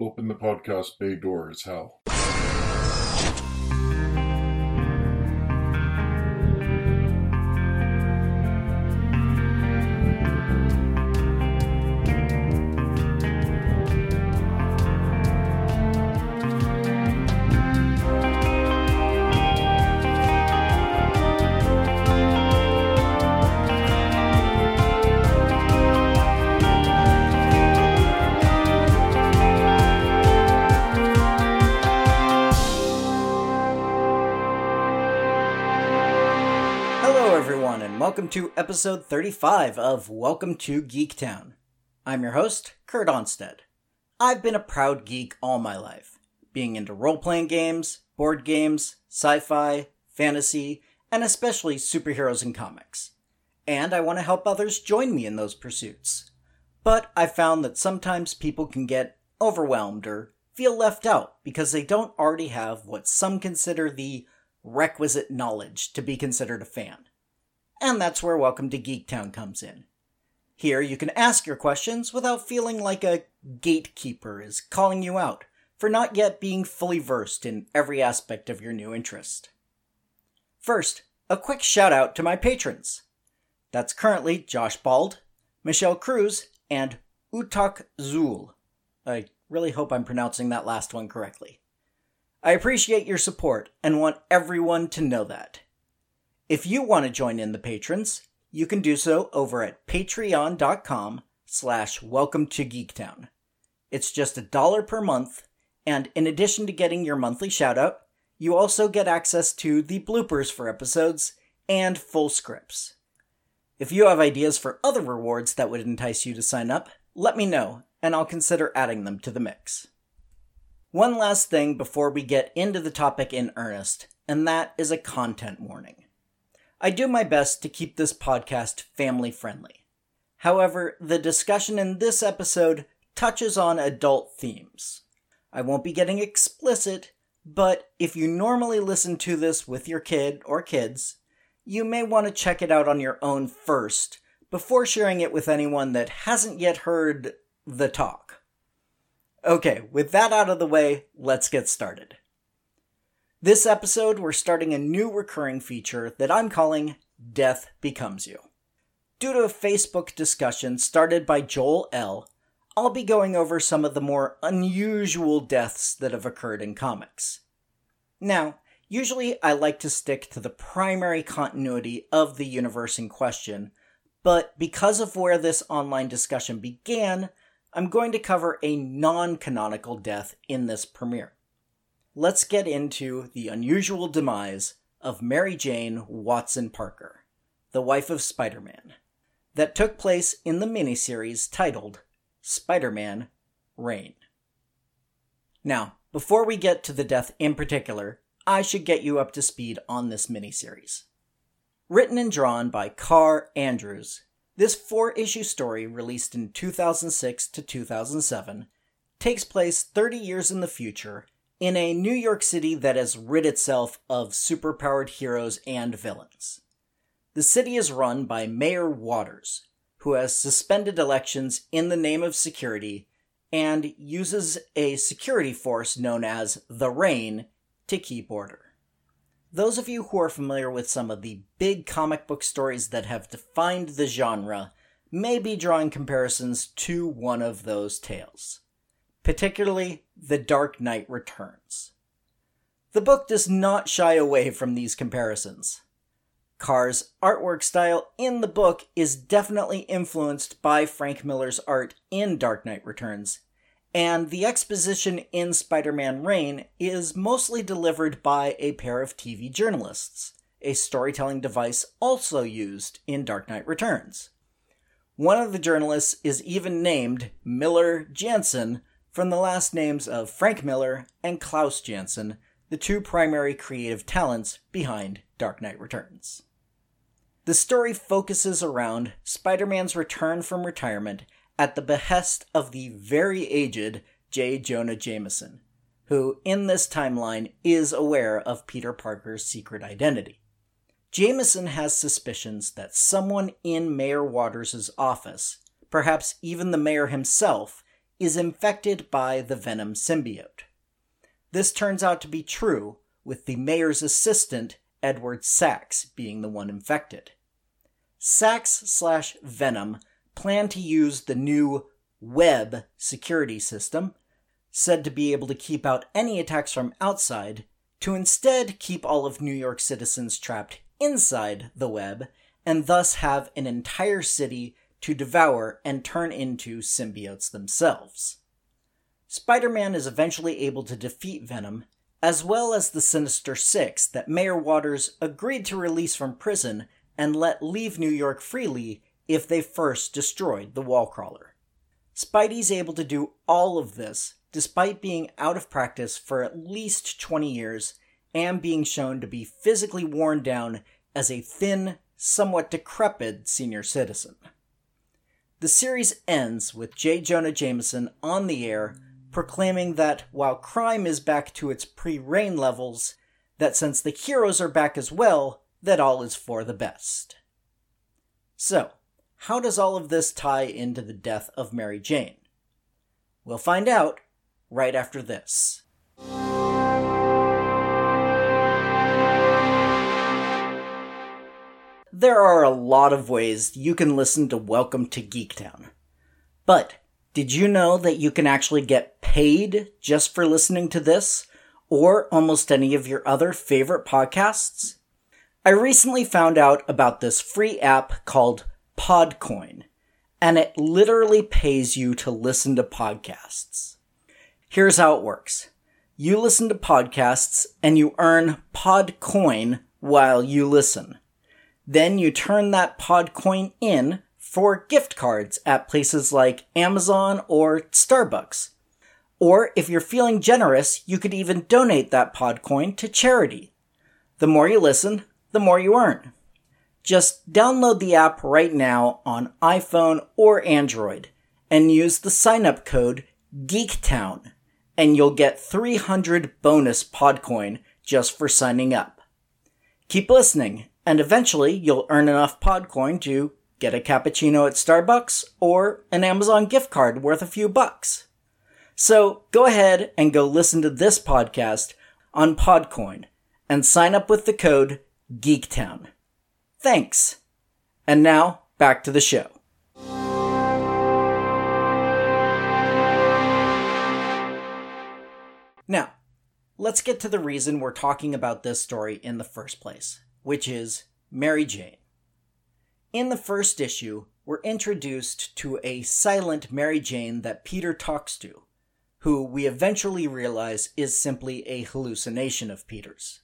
Open the podcast bay doors HAL. Welcome to episode 35 of Welcome to Geektown. I'm your host, Kurt Onstead. I've been a proud geek all my life, being into role playing games, board games, sci fi, fantasy, and especially superheroes and comics. And I want to help others join me in those pursuits. But I found that sometimes people can get overwhelmed or feel left out because they don't already have what some consider the requisite knowledge to be considered a fan. And that's where Welcome to Geektown comes in. Here you can ask your questions without feeling like a gatekeeper is calling you out for not yet being fully versed in every aspect of your new interest. First, a quick shout out to my patrons. That's currently Josh Bald, Michelle Cruz, and Utak Zul. I really hope I'm pronouncing that last one correctly. I appreciate your support and want everyone to know that. If you want to join in the patrons, you can do so over at patreon.com slash welcome to geektown. It's just a dollar per month, and in addition to getting your monthly shoutout, you also get access to the bloopers for episodes and full scripts. If you have ideas for other rewards that would entice you to sign up, let me know, and I'll consider adding them to the mix. One last thing before we get into the topic in earnest, and that is a content warning. I do my best to keep this podcast family friendly. However, the discussion in this episode touches on adult themes. I won't be getting explicit, but if you normally listen to this with your kid or kids, you may want to check it out on your own first before sharing it with anyone that hasn't yet heard the talk. Okay, with that out of the way, let's get started. This episode, we're starting a new recurring feature that I'm calling Death Becomes You. Due to a Facebook discussion started by Joel L., I'll be going over some of the more unusual deaths that have occurred in comics. Now, usually I like to stick to the primary continuity of the universe in question, but because of where this online discussion began, I'm going to cover a non canonical death in this premiere. Let's get into the unusual demise of Mary Jane Watson Parker, the wife of Spider Man, that took place in the miniseries titled Spider Man Reign. Now, before we get to the death in particular, I should get you up to speed on this miniseries. Written and drawn by Kaare Andrews, this four issue story, released in 2006 to 2007, takes place 30 years in the future in a New York City that has rid itself of superpowered heroes and villains. The city is run by Mayor Waters, who has suspended elections in the name of security and uses a security force known as the Reign to keep order. Those of you who are familiar with some of the big comic book stories that have defined the genre may be drawing comparisons to one of those tales, particularly The Dark Knight Returns. The book does not shy away from these comparisons. Kaare's artwork style in the book is definitely influenced by Frank Miller's art in Dark Knight Returns, and the exposition in Spider Man Reign is mostly delivered by a pair of TV journalists, a storytelling device also used in Dark Knight Returns. One of the journalists is even named Miller Janson from the last names of Frank Miller and Klaus Janson, the two primary creative talents behind Dark Knight Returns. The story focuses around Spider Man's return from retirement at the behest of the very aged J. Jonah Jameson, who in this timeline is aware of Peter Parker's secret identity. Jameson has suspicions that someone in Mayor Waters' office, perhaps even the mayor himself, is infected by the Venom symbiote. This turns out to be true, with the mayor's assistant, Edward Sachs, being the one infected. Sachs slash Venom plan to use the new web security system, said to be able to keep out any attacks from outside, to instead keep all of New York citizens trapped inside the web and thus have an entire city to devour and turn into symbiotes themselves. Spider Man is eventually able to defeat Venom, as well as the Sinister Six that Mayor Waters agreed to release from prison and let leave New York freely if they first destroyed the Wallcrawler. Spidey's able to do all of this despite being out of practice for at least 20 years and being shown to be physically worn down as a thin, somewhat decrepit senior citizen. The series ends with J. Jonah Jameson on the air proclaiming that while crime is back to its pre-Reign levels, that since the heroes are back as well, that all is for the best. So, how does all of this tie into the death of Mary Jane? We'll find out right after this. There are a lot of ways you can listen to Welcome to Geektown. But did you know that you can actually get paid just for listening to this or almost any of your other favorite podcasts? I recently found out about this free app called Podcoin, and it literally pays you to listen to podcasts. Here's how it works. You listen to podcasts and you earn Podcoin while you listen. Then you turn that Podcoin in for gift cards at places like Amazon or Starbucks. Or if you're feeling generous, you could even donate that Podcoin to charity. The more you listen, the more you earn. Just download the app right now on iPhone or Android and use the sign up code GEEKTOWN and you'll get 300 bonus Podcoin just for signing up. Keep listening and eventually you'll earn enough Podcoin to get a cappuccino at Starbucks or an Amazon gift card worth a few bucks. So go ahead and go listen to this podcast on Podcoin and sign up with the code GEEKTOWN. Thanks. And now back to the show. Now, let's get to the reason we're talking about this story in the first place, which is Mary Jane. In the first issue, we're introduced to a silent Mary Jane that Peter talks to, who we eventually realize is simply a hallucination of Peter's.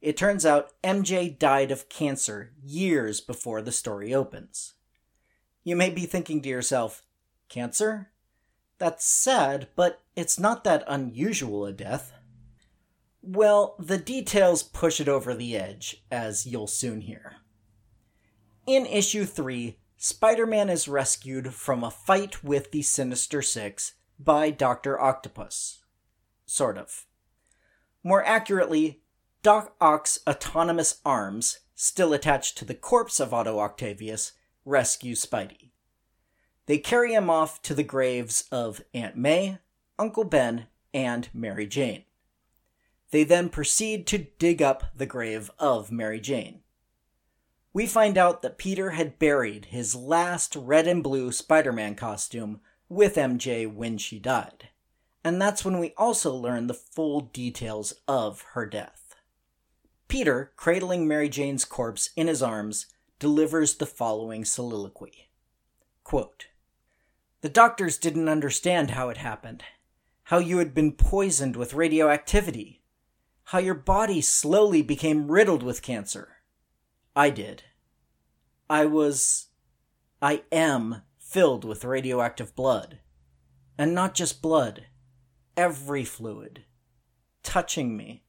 It turns out MJ died of cancer years before the story opens. You may be thinking to yourself, cancer? That's sad, but it's not that unusual a death. Well, the details push it over the edge, as you'll soon hear. In issue 3, Spider Man is rescued from a fight with the Sinister Six by Dr. Octopus. Sort of. More accurately, Doc Ock's autonomous arms, still attached to the corpse of Otto Octavius, rescue Spidey. They carry him off to the graves of Aunt May, Uncle Ben, and Mary Jane. They then proceed to dig up the grave of Mary Jane we find out that Peter had buried his last red and blue Spider Man costume with MJ when she died. And that's when we also learn the full details of her death. Peter, cradling Mary Jane's corpse in his arms, delivers the following soliloquy Quote, The doctors didn't understand how it happened, how you had been poisoned with radioactivity, how your body slowly became riddled with cancer. I did. I was. I am filled with radioactive blood. And not just blood, every fluid. Touching me,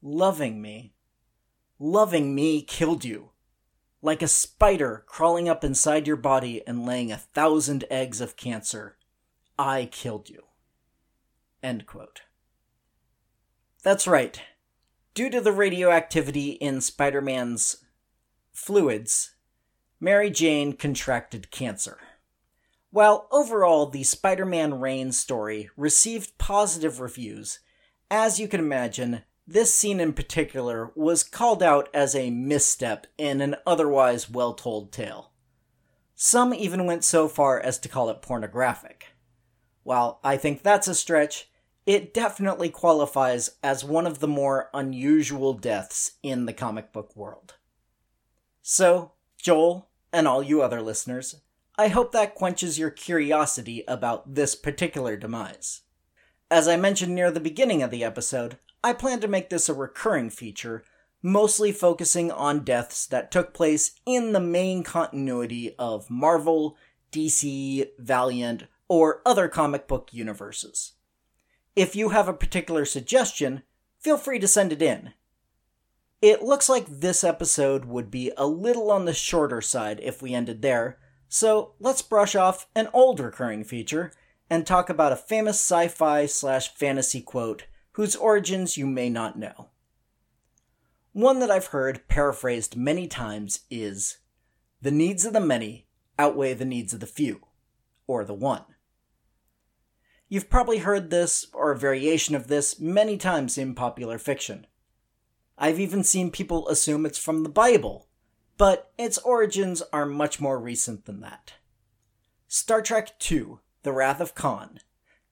loving me. Loving me killed you. Like a spider crawling up inside your body and laying a thousand eggs of cancer. I killed you. End quote. That's right. Due to the radioactivity in Spider Man's fluids, Mary Jane contracted cancer. While overall the Spider Man Reigns story received positive reviews, as you can imagine, this scene in particular was called out as a misstep in an otherwise well told tale. Some even went so far as to call it pornographic. While I think that's a stretch, it definitely qualifies as one of the more unusual deaths in the comic book world. So, Joel, and all you other listeners, I hope that quenches your curiosity about this particular demise. As I mentioned near the beginning of the episode, I plan to make this a recurring feature, mostly focusing on deaths that took place in the main continuity of Marvel, DC, Valiant, or other comic book universes. If you have a particular suggestion, feel free to send it in. It looks like this episode would be a little on the shorter side if we ended there, so let's brush off an old recurring feature and talk about a famous sci fi slash fantasy quote whose origins you may not know. One that I've heard paraphrased many times is The needs of the many outweigh the needs of the few, or the one. You've probably heard this, or a variation of this, many times in popular fiction. I've even seen people assume it's from the Bible, but its origins are much more recent than that. Star Trek II The Wrath of Khan,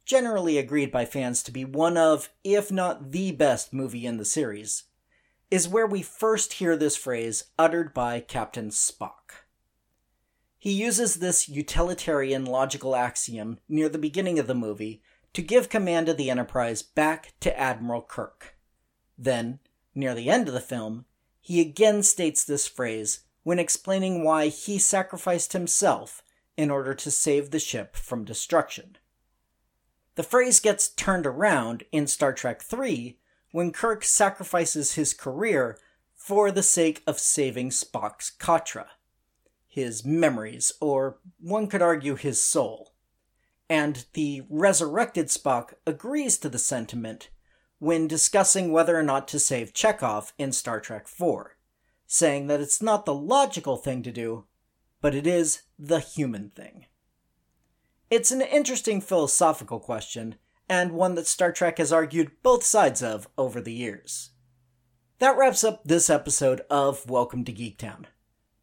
generally agreed by fans to be one of, if not the best movie in the series, is where we first hear this phrase uttered by Captain Spock. He uses this utilitarian logical axiom near the beginning of the movie to give command of the Enterprise back to Admiral Kirk. Then, near the end of the film, he again states this phrase when explaining why he sacrificed himself in order to save the ship from destruction. The phrase gets turned around in Star Trek III when Kirk sacrifices his career for the sake of saving Spock's Katra his memories, or one could argue his soul. And the resurrected Spock agrees to the sentiment when discussing whether or not to save Chekov in Star Trek IV, saying that it's not the logical thing to do, but it is the human thing. It's an interesting philosophical question, and one that Star Trek has argued both sides of over the years. That wraps up this episode of Welcome to Geektown.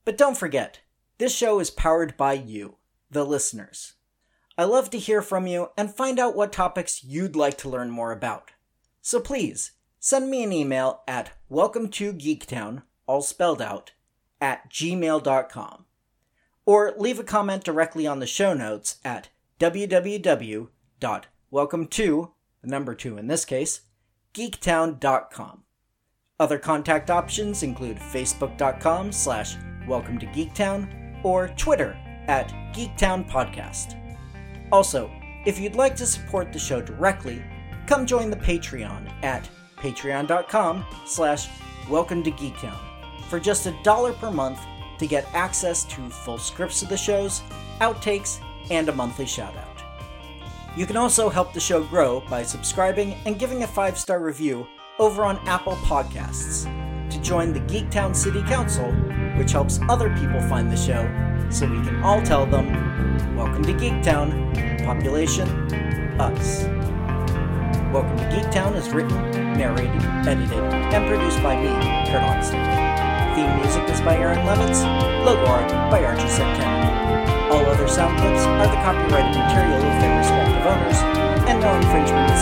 But don't forget, this show is powered by you, the listeners. I love to hear from you and find out what topics you'd like to learn more about. So please, send me an email at welcome to geektown, all spelled out, at gmail.com. Or leave a comment directly on the show notes at www.welcome2, the number 2 in this case, geektown.com. Other contact options include facebook.com slash welcome to geektown or Twitter at Geektown Podcast. Also, if you'd like to support the show directly, come join the Patreon at patreon.com slash welcome to Geektown for just a dollar per month to get access to full scripts of the shows, outtakes, and a monthly shoutout. You can also help the show grow by subscribing and giving a five star review over on Apple Podcasts to join the Geektown City Council which helps other people find the show so we can all tell them, Welcome to Geektown, population, us. Welcome to Geektown is written, narrated, edited, and produced by me, Kurt Onstead. Theme music is by Aaron Levitz, logo art by Archie September. All other sound clips are the copyrighted material of their respective owners, and no infringement is